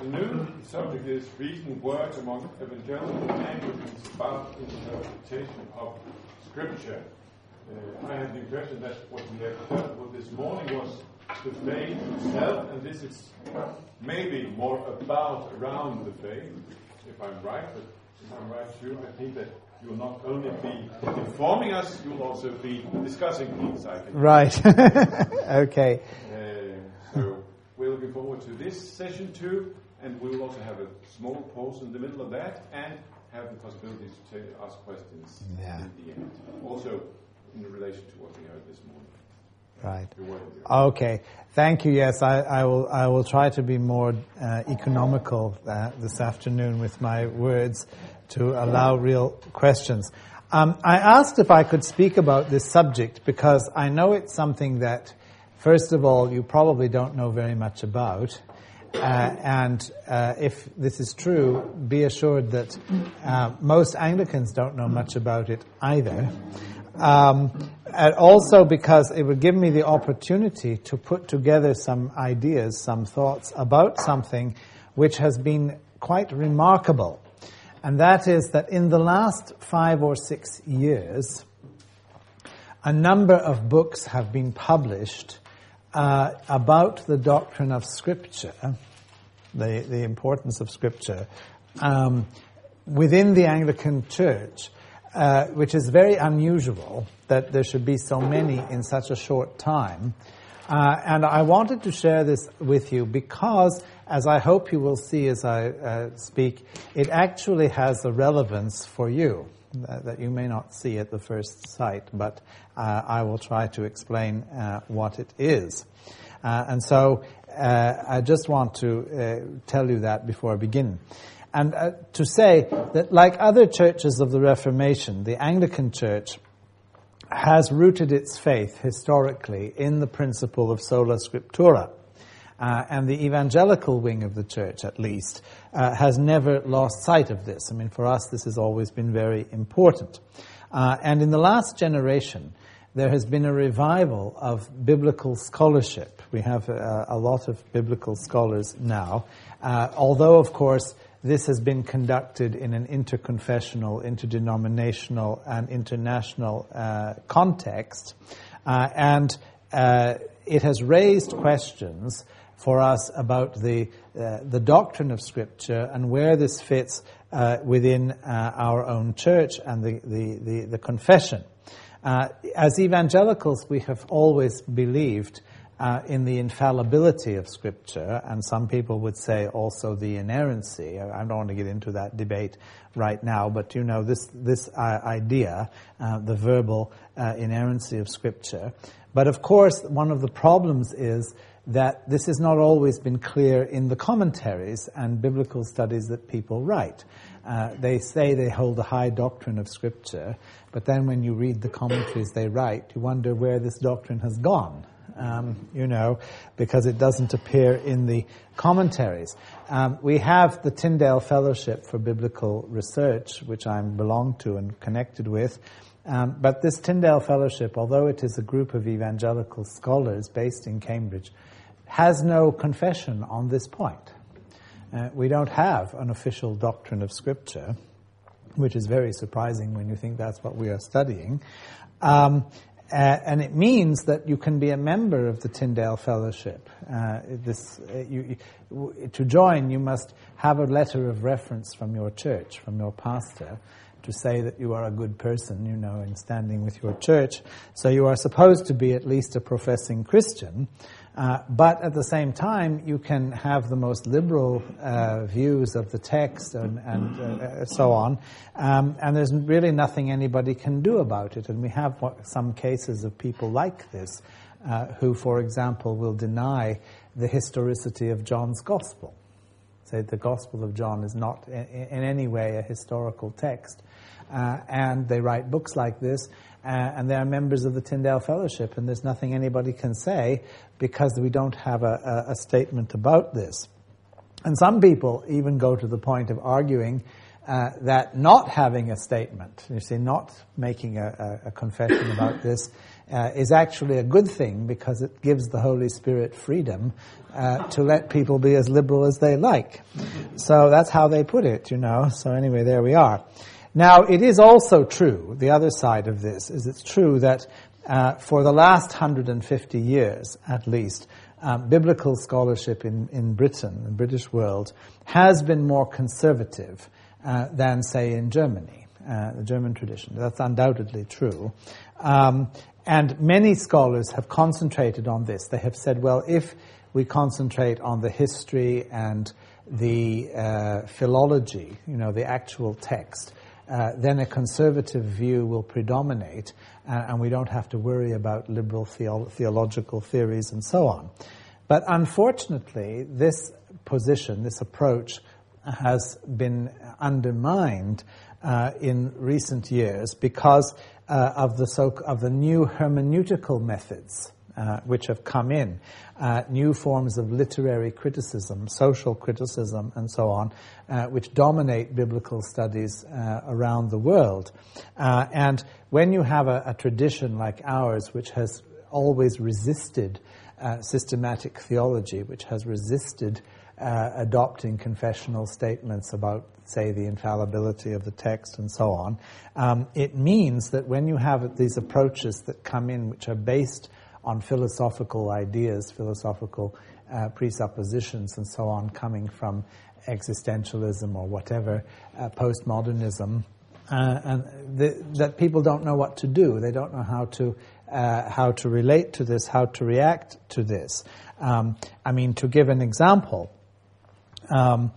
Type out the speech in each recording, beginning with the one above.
afternoon. The subject is recent words among evangelical Anglicans about interpretation of Scripture. Uh, I have the impression that what we have dealt with this morning was the faith itself, and this is maybe more about around the faith, if I'm right, but if I'm right too, I think that you'll not only be informing us, you'll also be discussing things, I think. Right. okay. Uh, so we're looking forward to this session too, and we'll also have a small pause in the middle of that and have the possibility to ask questions Yeah. in the end. Also in relation to what we heard this morning. Right. Okay. Thank you. Yes, I, I will. I will try to be more uh, economical uh, this afternoon with my words to allow real questions. Um, I asked if I could speak about this subject because I know it's something that, first of all, you probably don't know very much about. Uh, and uh, if this is true, be assured that uh, most Anglicans don't know much about it either. Um, and also because it would give me the opportunity to put together some ideas, some thoughts about something which has been quite remarkable. And that is that in the last five or six years, a number of books have been published uh, about the doctrine of Scripture, the, the importance of Scripture, um, within the Anglican Church, uh, which is very unusual that there should be so many in such a short time. Uh, and I wanted to share this with you because, as I hope you will see as I uh, speak, it actually has a relevance for you that you may not see at the first sight, but uh, I will try to explain uh, what it is. Uh, and so uh, I just want to uh, tell you that before I begin. And uh, to say that, like other churches of the Reformation, the Anglican Church has rooted its faith historically in the principle of sola scriptura. Uh, and the evangelical wing of the church, at least, uh, has never lost sight of this. I mean, for us, this has always been very important. Uh, and in the last generation, there has been a revival of biblical scholarship. We have uh, a lot of biblical scholars now, uh, although, of course, this has been conducted in an interconfessional, interdenominational, and international uh, context, and it has raised questions for us about the uh, the doctrine of Scripture and where this fits uh, within uh, our own church and the the the, the confession. as evangelicals, we have always believed uh, in the infallibility of Scripture, and some people would say also the inerrancy. I don't want to get into that debate right now, but you know this this uh, idea, uh, the verbal uh, inerrancy of Scripture. But of course, one of the problems is that this has not always been clear in the commentaries and biblical studies that people write. Uh, they say they hold a high doctrine of Scripture, but then when you read the commentaries they write, you wonder where this doctrine has gone um, you know, because it doesn't appear in the commentaries. Um, we have the Tyndale Fellowship for Biblical Research, which I belong to and connected with. Um, but this Tyndale Fellowship, although it is a group of evangelical scholars based in Cambridge, has no confession on this point. Uh, we don't have an official doctrine of Scripture, which is very surprising when you think that's what we are studying. Um, uh, and it means that you can be a member of the Tyndale Fellowship. Uh, this, uh, you, you, to join, you must have a letter of reference from your church, from your pastor, to say that you are a good person, you know, in standing with your church. So you are supposed to be at least a professing Christian. Uh, but at the same time, you can have the most liberal uh, views of the text and, and uh, so on, um, and there's really nothing anybody can do about it. And we have some cases of people like this, uh, who, for example, will deny the historicity of John's Gospel. Say the Gospel of John is not in any way a historical text. Uh, and they write books like this, uh, and they are members of the Tyndale Fellowship, and there's nothing anybody can say because we don't have a, a, a statement about this. And some people even go to the point of arguing uh, that not having a statement, you see, not making a, a, a confession about this, uh, is actually a good thing because it gives the Holy Spirit freedom uh, to let people be as liberal as they like. So that's how they put it, you know. So anyway, there we are. Now, it is also true, the other side of this is it's true that uh, for the last 150 years, at least, um, biblical scholarship in, in Britain, the British world, has been more conservative uh, than, say, in Germany, uh, the German tradition. That's undoubtedly true. Um, and many scholars have concentrated on this. They have said, well, if we concentrate on the history and the uh, philology, you know, the actual text, uh, then a conservative view will predominate, uh, and we don't have to worry about liberal theo- theological theories and so on. But unfortunately, this position, this approach, has been undermined uh, in recent years because uh, of the so- of the new hermeneutical methods uh, which have come in, uh, new forms of literary criticism, social criticism, and so on, uh, which dominate biblical studies uh, around the world. Uh, and when you have a, a, tradition like ours, which has always resisted uh, systematic theology, which has resisted adopting confessional statements about, say, the infallibility of the text and so on, um, it means that when you have these approaches that come in, which are based on philosophical ideas, philosophical uh, presuppositions, and so on, coming from existentialism or whatever, uh, postmodernism, uh, and the, that people don't know what to do. They don't know how to uh, how to relate to this, how to react to this. Um, I mean, to give an example. Um,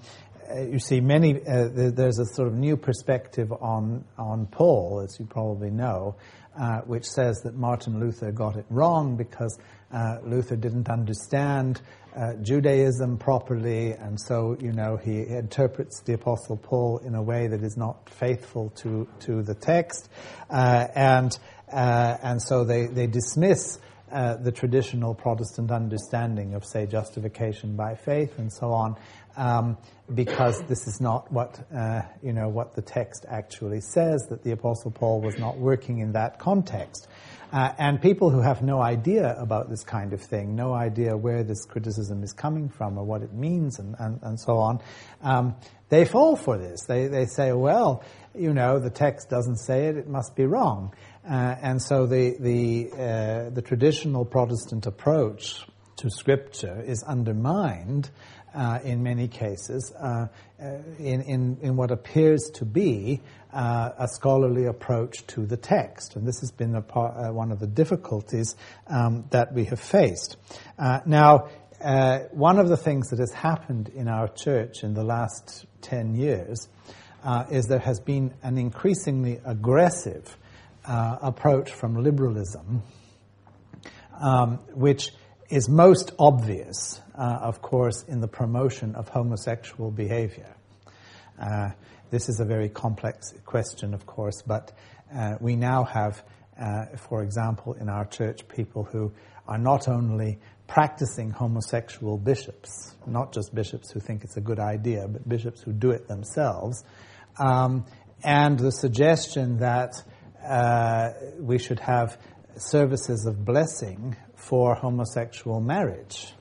you see, many uh, there's a sort of new perspective on on Paul, as you probably know, uh, which says that Martin Luther got it wrong because uh, Luther didn't understand uh, Judaism properly, and so you know he interprets the Apostle Paul in a way that is not faithful to to the text, uh, and uh, and so they they dismiss. The traditional Protestant understanding of, say, justification by faith and so on, um, because this is not what uh, you know what the text actually says. That the Apostle Paul was not working in that context, uh, and people who have no idea about this kind of thing, no idea where this criticism is coming from or what it means, and and, and so on, um, they fall for this. They they say, well, you know, the text doesn't say it; it must be wrong. Uh, and so the the uh, the traditional Protestant approach to Scripture is undermined uh, in many cases, uh, uh, in, in, in, what appears to be uh, a scholarly approach to the text. And this has been part, uh, one of the difficulties um, that we have faced. Now, one of the things that has happened in our church in the last 10 years is there has been an increasingly aggressive approach from liberalism, um, which is most obvious uh, of course, in the promotion of homosexual behavior. Uh, this is a very complex question, of course, but uh, we now have, uh, for example, in our church, people who are not only practicing homosexual bishops, not just bishops who think it's a good idea, but bishops who do it themselves, um, and the suggestion that uh, we should have services of blessing for homosexual marriage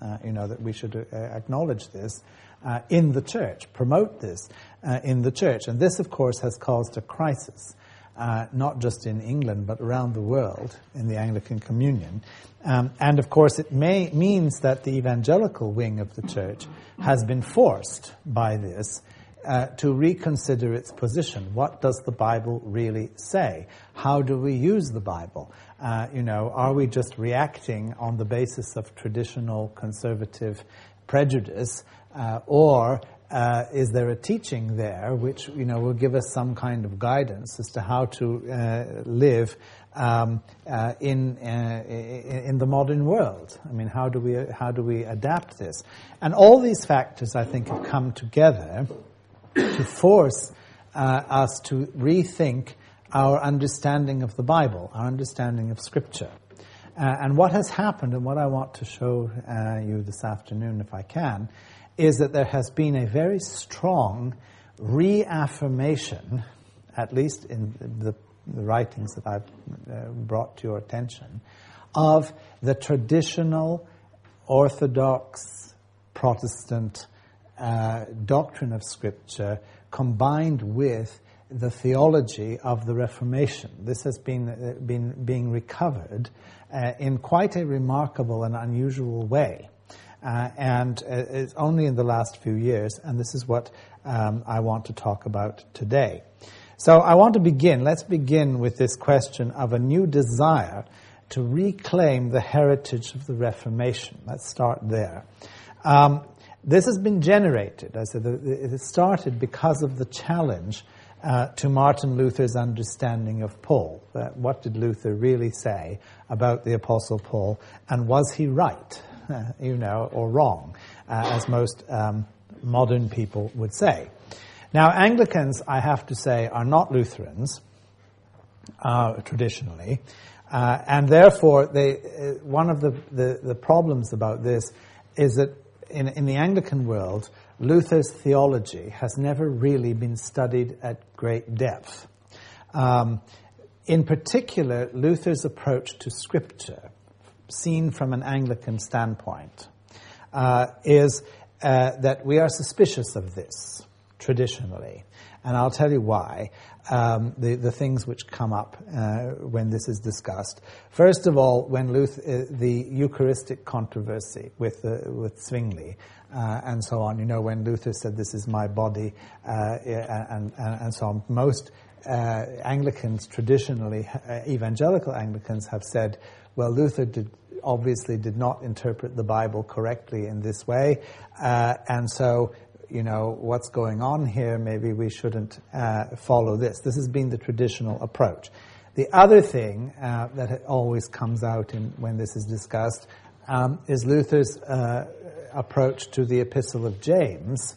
uh, you know, that we should uh, acknowledge this uh, in the church, promote this uh, in the church. And this, of course, has caused a crisis, uh, not just in England, but around the world in the Anglican Communion. Um, and, of course, it may, means that the evangelical wing of the church has been forced by this uh, to reconsider its position. What does the Bible really say? How do we use the Bible? Uh, you know, are we just reacting on the basis of traditional conservative prejudice, uh, or uh, is there a teaching there which you know will give us some kind of guidance as to how to uh, live um, uh, in, uh, in the modern world? I mean, how do we how do we adapt this? And all these factors, I think, have come together to force us to rethink our understanding of the Bible, our understanding of Scripture. Uh, and what has happened, and what I want to show uh, you this afternoon, if I can, is that there has been a very strong reaffirmation, at least in the, the writings that I've uh, brought to your attention, of the traditional Orthodox Protestant uh, doctrine of Scripture combined with the theology of the Reformation. This has been, uh, been being recovered uh, in quite a remarkable and unusual way. Uh, and uh, it's only in the last few years, and this is what um, I want to talk about today. So I want to begin, let's begin with this question of a new desire to reclaim the heritage of the Reformation. Let's start there. Um, this has been generated, I said, it started because of the challenge uh, to Martin Luther's understanding of Paul. Uh, what did Luther really say about the Apostle Paul, and was he right, you know, or wrong, uh, as most um, modern people would say? Now, Anglicans, I have to say, are not Lutherans uh, traditionally, and therefore, they, one of the, the, the problems about this is that in, in the Anglican world, Luther's theology has never really been studied at great depth. Um, in particular, Luther's approach to Scripture, seen from an Anglican standpoint, uh, is uh, that we are suspicious of this traditionally. And I'll tell you why. Um, the, the things which come up uh, when this is discussed. First of all, when Luther, uh, the Eucharistic controversy with, uh, with Zwingli uh, and so on, you know, when Luther said, This is my body, uh, and, and, and, so on, most uh, Anglicans traditionally, evangelical Anglicans, have said, Well, Luther did, obviously did not interpret the Bible correctly in this way, and so you know, what's going on here, maybe we shouldn't uh, follow this. This has been the traditional approach. The other thing uh, that always comes out in, when this is discussed um, is Luther's uh, approach to the Epistle of James.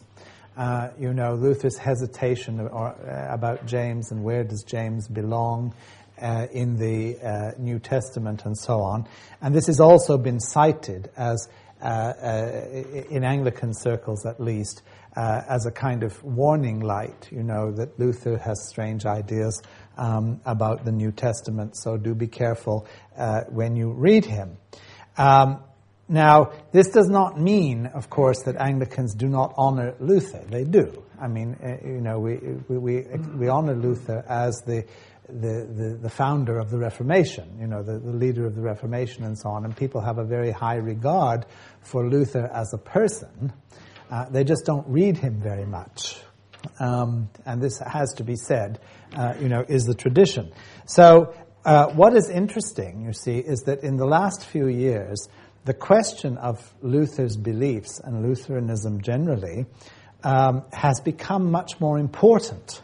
Uh, you know, Luther's hesitation or, uh, about James and where does James belong uh, in the New Testament and so on. And this has also been cited as, in Anglican circles at least, uh, as a kind of warning light, you know, that Luther has strange ideas um, about the New Testament, so do be careful uh, when you read him. Um, now, this does not mean, of course, that Anglicans do not honor Luther. They do. I mean, uh, you know, we, we, we, we honor Luther as the, the, the, the, founder of the Reformation, you know, the, the leader of the Reformation and so on, and people have a very high regard for Luther as a person. Uh, they just don't read him very much. Um, and this has to be said, uh, you know, is the tradition. So, uh, what is interesting, you see, is that in the last few years, the question of Luther's beliefs and Lutheranism generally um, has become much more important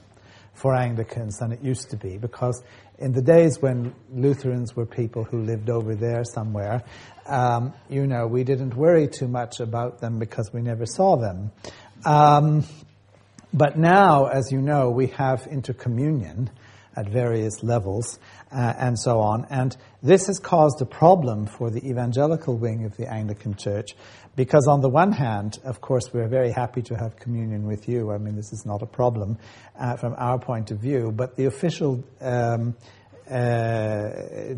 for Anglicans than it used to be because in the days when Lutherans were people who lived over there somewhere, um, you know, we didn't worry too much about them because we never saw them. Um, but now, as you know, we have intercommunion at various levels uh, and so on. And this has caused a problem for the evangelical wing of the Anglican Church because, on the one hand, of course, we're very happy to have communion with you. I mean, this is not a problem uh, from our point of view. But the official um, uh,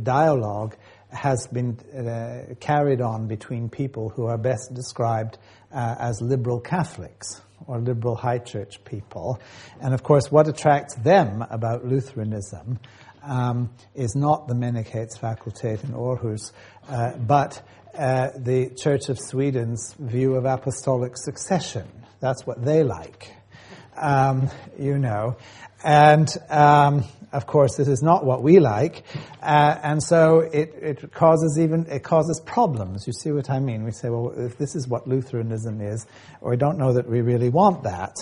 dialogue has been uh, carried on between people who are best described uh, as liberal Catholics or liberal high church people. And of course, what attracts them about Lutheranism um, is not the Menighetsfakultät in Aarhus, uh, but uh, the Church of Sweden's view of apostolic succession. That's what they like, um, you know. And um, of course, this is not what we like, uh, and so it, it causes even it causes problems. You see what I mean? We say, well, if this is what Lutheranism is, or we don't know that we really want that,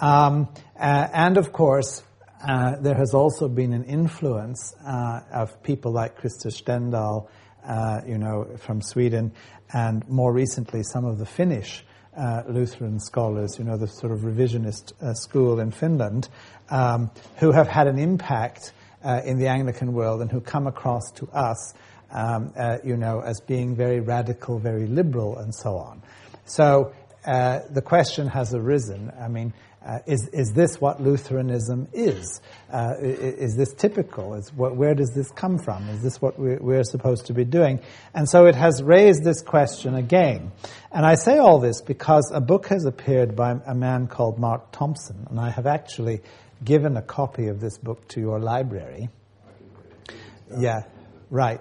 um, uh, and of course. Uh, there has also been an influence uh, of people like Krister Stendahl, uh, you know, from Sweden, and more recently some of the Finnish uh, Lutheran scholars, you know, the sort of revisionist uh, school in Finland, um, who have had an impact uh, in the Anglican world and who come across to us, um, uh, you know, as being very radical, very liberal, and so on. So uh, the question has arisen. I mean, uh, is, is this what Lutheranism is? Uh, is, is, this typical? Is what, where does this come from? Is this what we're, we're, supposed to be doing? And so it has raised this question again. And I say all this because a book has appeared by a man called Mark Thompson, and I have actually given a copy of this book to your library. Yeah, right,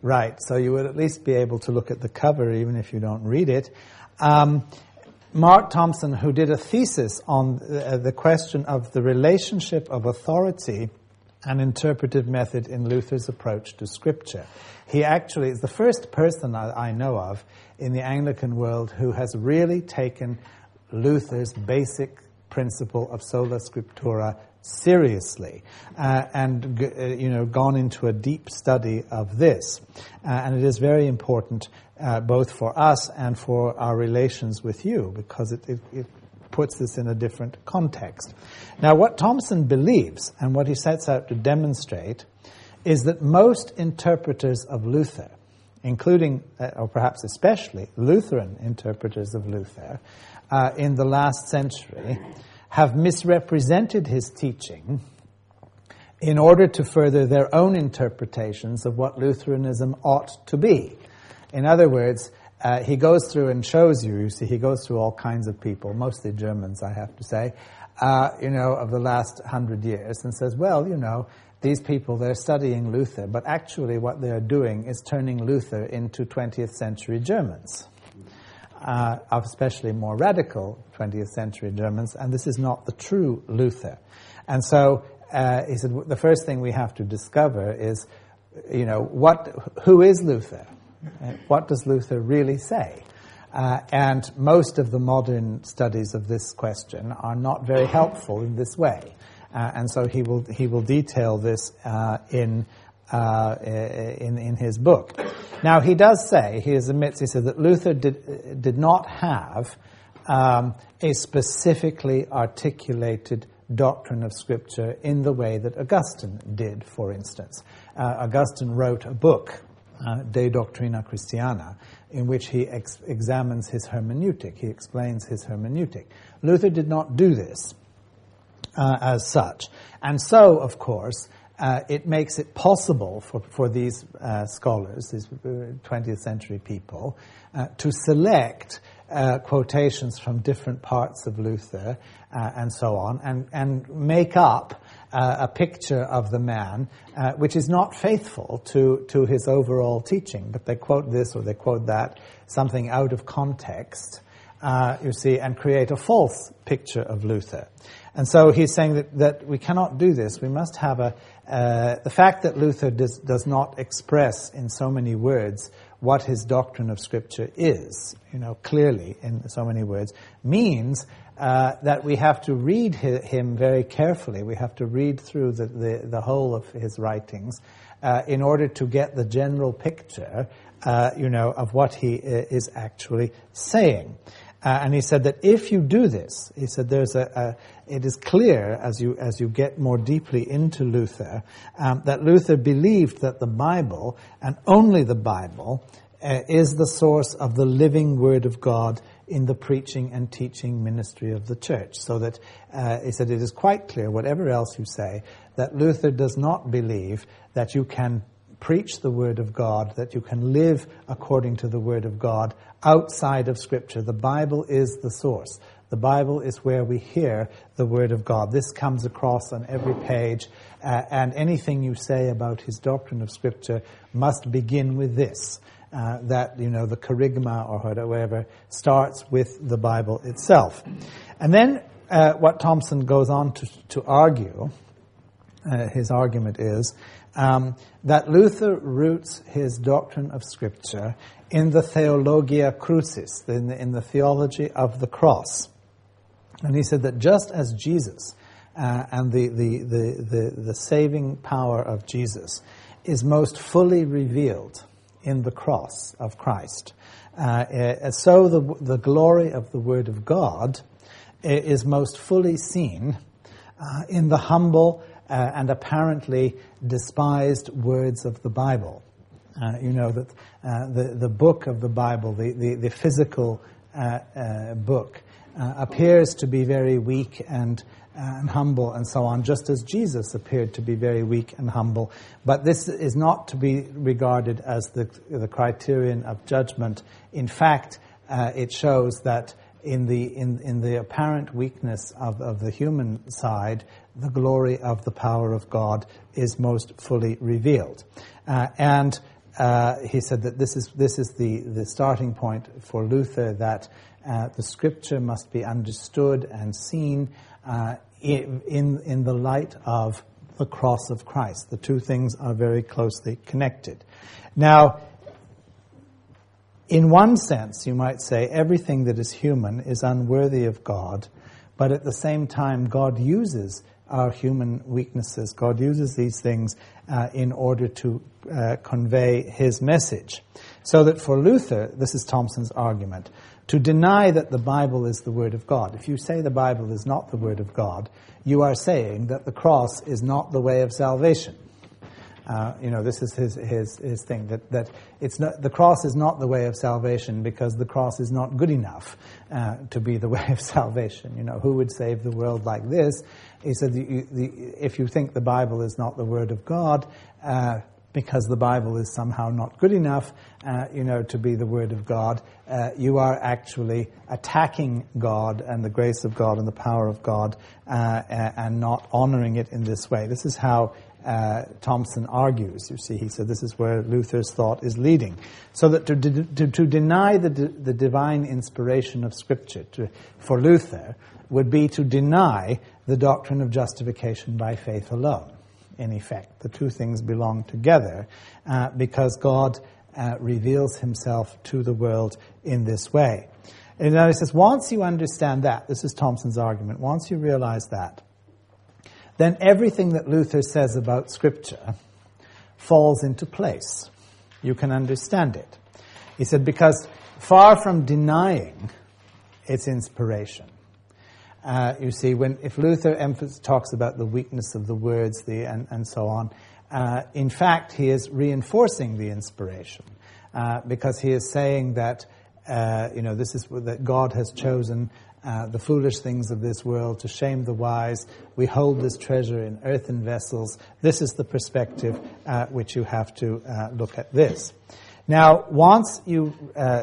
right. So you would at least be able to look at the cover even if you don't read it. Um, Mark Thompson, who did a thesis on the, uh, question of the relationship of authority and interpretive method in Luther's approach to Scripture. He actually is the first person I, I know of in the Anglican world who has really taken Luther's basic principle of sola scriptura seriously uh, and uh, you know gone into a deep study of this uh, and it is very important uh, both for us and for our relations with you, because it, it, it puts this in a different context. Now, what Thompson believes and what he sets out to demonstrate is that most interpreters of Luther, including, uh, or perhaps especially, Lutheran interpreters of Luther uh, in the last century, have misrepresented his teaching in order to further their own interpretations of what Lutheranism ought to be. In other words, uh, he goes through and shows you, you see, he goes through all kinds of people, mostly Germans, I have to say, uh, you know, of the last hundred years, and says, well, you know, these people, they're studying Luther, but actually what they're doing is turning Luther into 20th century Germans, uh, especially more radical 20th century Germans, and this is not the true Luther. And so uh, he said, the first thing we have to discover is, you know, what, who is Luther? What does Luther really say? Uh, and most of the modern studies of this question are not very helpful in this way. Uh, and so he will, he will detail this uh, in, uh, in, in his book. Now, he does say, he admits, he said that Luther did, did not have um, a specifically articulated doctrine of Scripture in the way that Augustine did, for instance. Uh, Augustine wrote a book uh, De Doctrina Christiana, in which he ex- examines his hermeneutic, he explains his hermeneutic. Luther did not do this uh, as such. And so, of course, uh, it makes it possible for, for these uh, scholars, these 20th uh, century people, uh, to select uh, quotations from different parts of Luther and so on, and, and make up uh, a picture of the man, uh, which is not faithful to, to his overall teaching. But they quote this or they quote that, something out of context, uh, you see, and create a false picture of Luther. And so he's saying that, that we cannot do this. We must have a, uh, the fact that Luther does, does not express in so many words what his doctrine of Scripture is, you know, clearly in so many words, means uh, that we have to read him very carefully. We have to read through the, the, the whole of his writings uh, in order to get the general picture, uh, you know, of what he uh, is actually saying. Uh, and he said that if you do this, he said there's a, a it is clear as you as you get more deeply into Luther um, that Luther believed that the Bible and only the Bible uh, is the source of the living Word of God in the preaching and teaching ministry of the church. So that uh, he said it is quite clear, whatever else you say, that Luther does not believe that you can preach the Word of God, that you can live according to the Word of God outside of Scripture. The Bible is the source. The Bible is where we hear the Word of God. This comes across on every page, uh, and anything you say about his doctrine of Scripture must begin with this uh, that you know the kerygma or whatever starts with the Bible itself, and then uh, what Thompson goes on to, to argue, uh, his argument is um, that Luther roots his doctrine of Scripture in the theologia crucis, in the, in the theology of the cross, and he said that just as Jesus uh, and the, the, the, the, the saving power of Jesus is most fully revealed in the cross of Christ. Uh, uh, so the, the glory of the Word of God is most fully seen uh, in the humble uh, and apparently despised words of the Bible. Uh, you know that uh, the, the book of the Bible, the, the, the physical uh, uh, book appears to be very weak and and humble and so on, just as Jesus appeared to be very weak and humble. But this is not to be regarded as the, the criterion of judgment. In fact, uh, it shows that in the, in, in the apparent weakness of, of the human side, the glory of the power of God is most fully revealed. Uh, and uh, he said that this is, this is the, the starting point for Luther that uh, the scripture must be understood and seen uh, in, in the light of the cross of Christ. The two things are very closely connected. Now, in one sense, you might say everything that is human is unworthy of God, but at the same time, God uses our human weaknesses. God uses these things uh, in order to uh, convey his message. So that for Luther, this is Thompson's argument, to deny that the Bible is the Word of God. If you say the Bible is not the Word of God, you are saying that the cross is not the way of salvation. Uh, you know, this is his, his, his thing, that, that it's not, the cross is not the way of salvation because the cross is not good enough uh, to be the way of salvation. You know, who would save the world like this? He said, the, the, if you think the Bible is not the Word of God, uh, because the Bible is somehow not good enough, uh, you know, to be the Word of God, uh, you are actually attacking God and the grace of God and the power of God uh, and not honoring it in this way. This is how uh, Thompson argues. You see, he said this is where Luther's thought is leading. So that to, to, to deny the, the divine inspiration of Scripture to, for Luther would be to deny the doctrine of justification by faith alone in effect. The two things belong together uh, because God uh, reveals himself to the world in this way. And now he says, once you understand that, this is Thompson's argument, once you realize that, then everything that Luther says about Scripture falls into place. You can understand it. He said, because far from denying its inspiration, uh, you see, when if Luther talks about the weakness of the words, the and, and so on, uh, in fact, he is reinforcing the inspiration uh, because he is saying that uh, you know this is that God has chosen. Uh, the foolish things of this world to shame the wise. We hold this treasure in earthen vessels. This is the perspective uh, which you have to look at this. Now, once you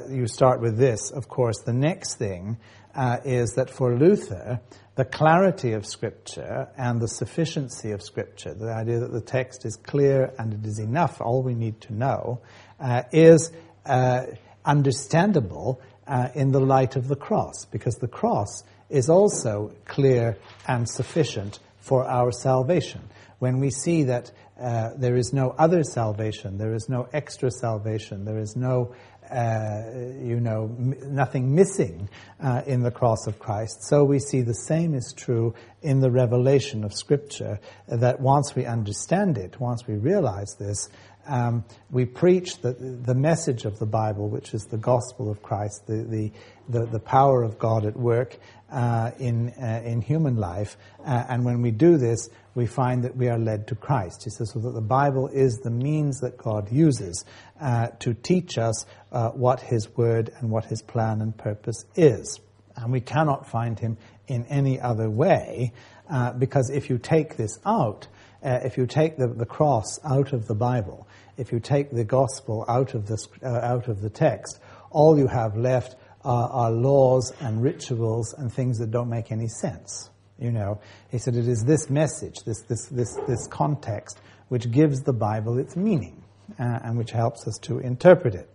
you start with this, of course, the next thing uh, is that for Luther, the clarity of Scripture and the sufficiency of Scripture, the idea that the text is clear and it is enough, all we need to know, uh, is uh, understandable uh, in the light of the cross, because the cross is also clear and sufficient for our salvation. When we see that uh, there is no other salvation, there is no extra salvation, there is no uh, you know, m- nothing missing uh, in the cross of Christ. So we see the same is true in the revelation of Scripture, that once we understand it, once we realize this, um, we preach the, the message of the Bible, which is the gospel of Christ, the, the, the, the power of God at work uh, in, uh, in human life. Uh, and when we do this, we find that we are led to Christ. He says so that the Bible is the means that God uses uh, to teach us uh, what His word and what His plan and purpose is. And we cannot find Him in any other way, uh, because if you take this out, if you take the, the cross out of the Bible, if you take the gospel out of the, out of the text, all you have left are, are laws and rituals and things that don't make any sense. You know, he said it is this message, this, this, this, this context, which gives the Bible its meaning uh, and which helps us to interpret it.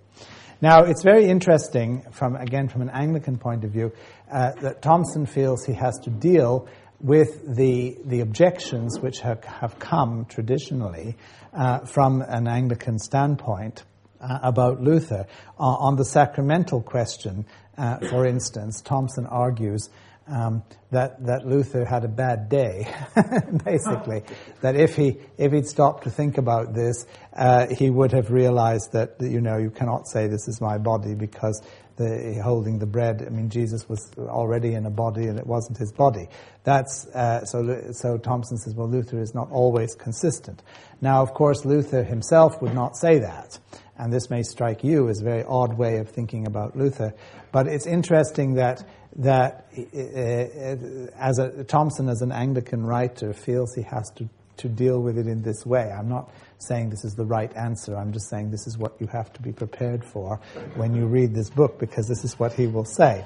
Now, it's very interesting, from again from an Anglican point of view, uh, that Thompson feels he has to deal with the the objections which have, have come traditionally uh, from an Anglican standpoint uh, about Luther. Uh, on the sacramental question, uh, for instance, Thompson argues um, that that Luther had a bad day, basically. that if he if he'd stopped to think about this, uh, he would have realized that you know you cannot say this is my body because the holding the bread. I mean, Jesus was already in a body, and it wasn't his body. That's uh, so. So Thompson says, well, Luther is not always consistent. Now, of course, Luther himself would not say that. and this may strike you as a very odd way of thinking about Luther, but it's interesting that that uh, as a, Thompson, as an Anglican writer, feels he has to, to deal with it in this way. I'm not saying this is the right answer. I'm just saying this is what you have to be prepared for when you read this book, because this is what he will say.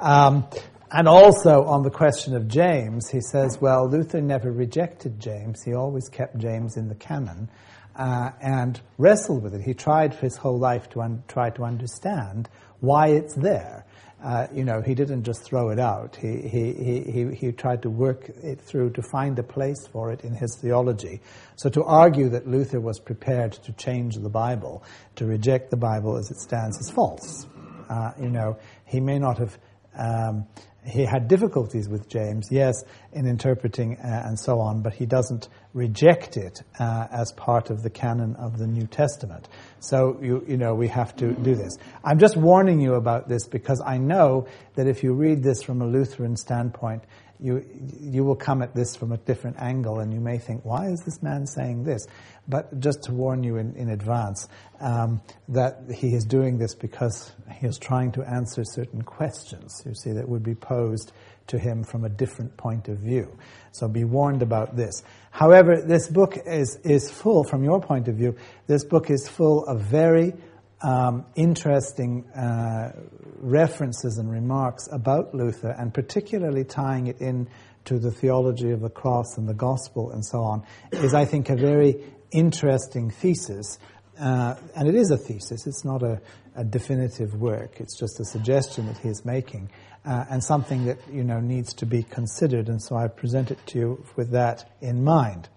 Um, and also on the question of James, he says, well, Luther never rejected James. He always kept James in the canon uh, and wrestled with it. He tried for his whole life to un- try to understand why it's there. Uh, you know, he didn't just throw it out. He, he, he, he, tried to work it through to find a place for it in his theology. So to argue that Luther was prepared to change the Bible, to reject the Bible as it stands, is false. Uh, you know, he may not have um, he had difficulties with James, yes, in interpreting uh, and so on, but he doesn't reject it uh, as part of the canon of the New Testament. So, you, you know, we have to do this. I'm just warning you about this because I know that if you read this from a Lutheran standpoint, you, you will come at this from a different angle and you may think, why is this man saying this? But just to warn you in, in advance um, that he is doing this because he is trying to answer certain questions, you see, that would be posed to him from a different point of view. So be warned about this. However, this book is, is full, from your point of view, this book is full of very um, interesting uh, references and remarks about Luther, and particularly tying it in to the theology of the cross and the gospel and so on, is, I think, a very interesting thesis. Uh, and it is a thesis, it's not a, a, definitive work, it's just a suggestion that he is making, uh, and something that you know needs to be considered, and so I present it to you with that in mind.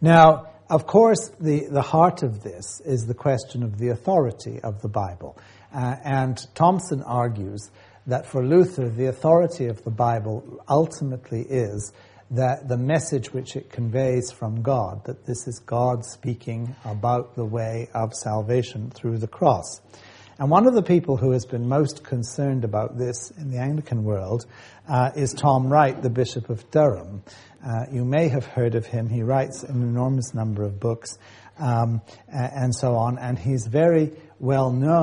Now, of course, the, the heart of this is the question of the authority of the Bible. Uh, and Thompson argues that for Luther, the authority of the Bible ultimately is that the message which it conveys from God, that this is God speaking about the way of salvation through the cross. And one of the people who has been most concerned about this in the Anglican world uh, is Tom Wright, the Bishop of Durham. Uh, you may have heard of him. He writes an enormous number of books um, and so on, and he's very well known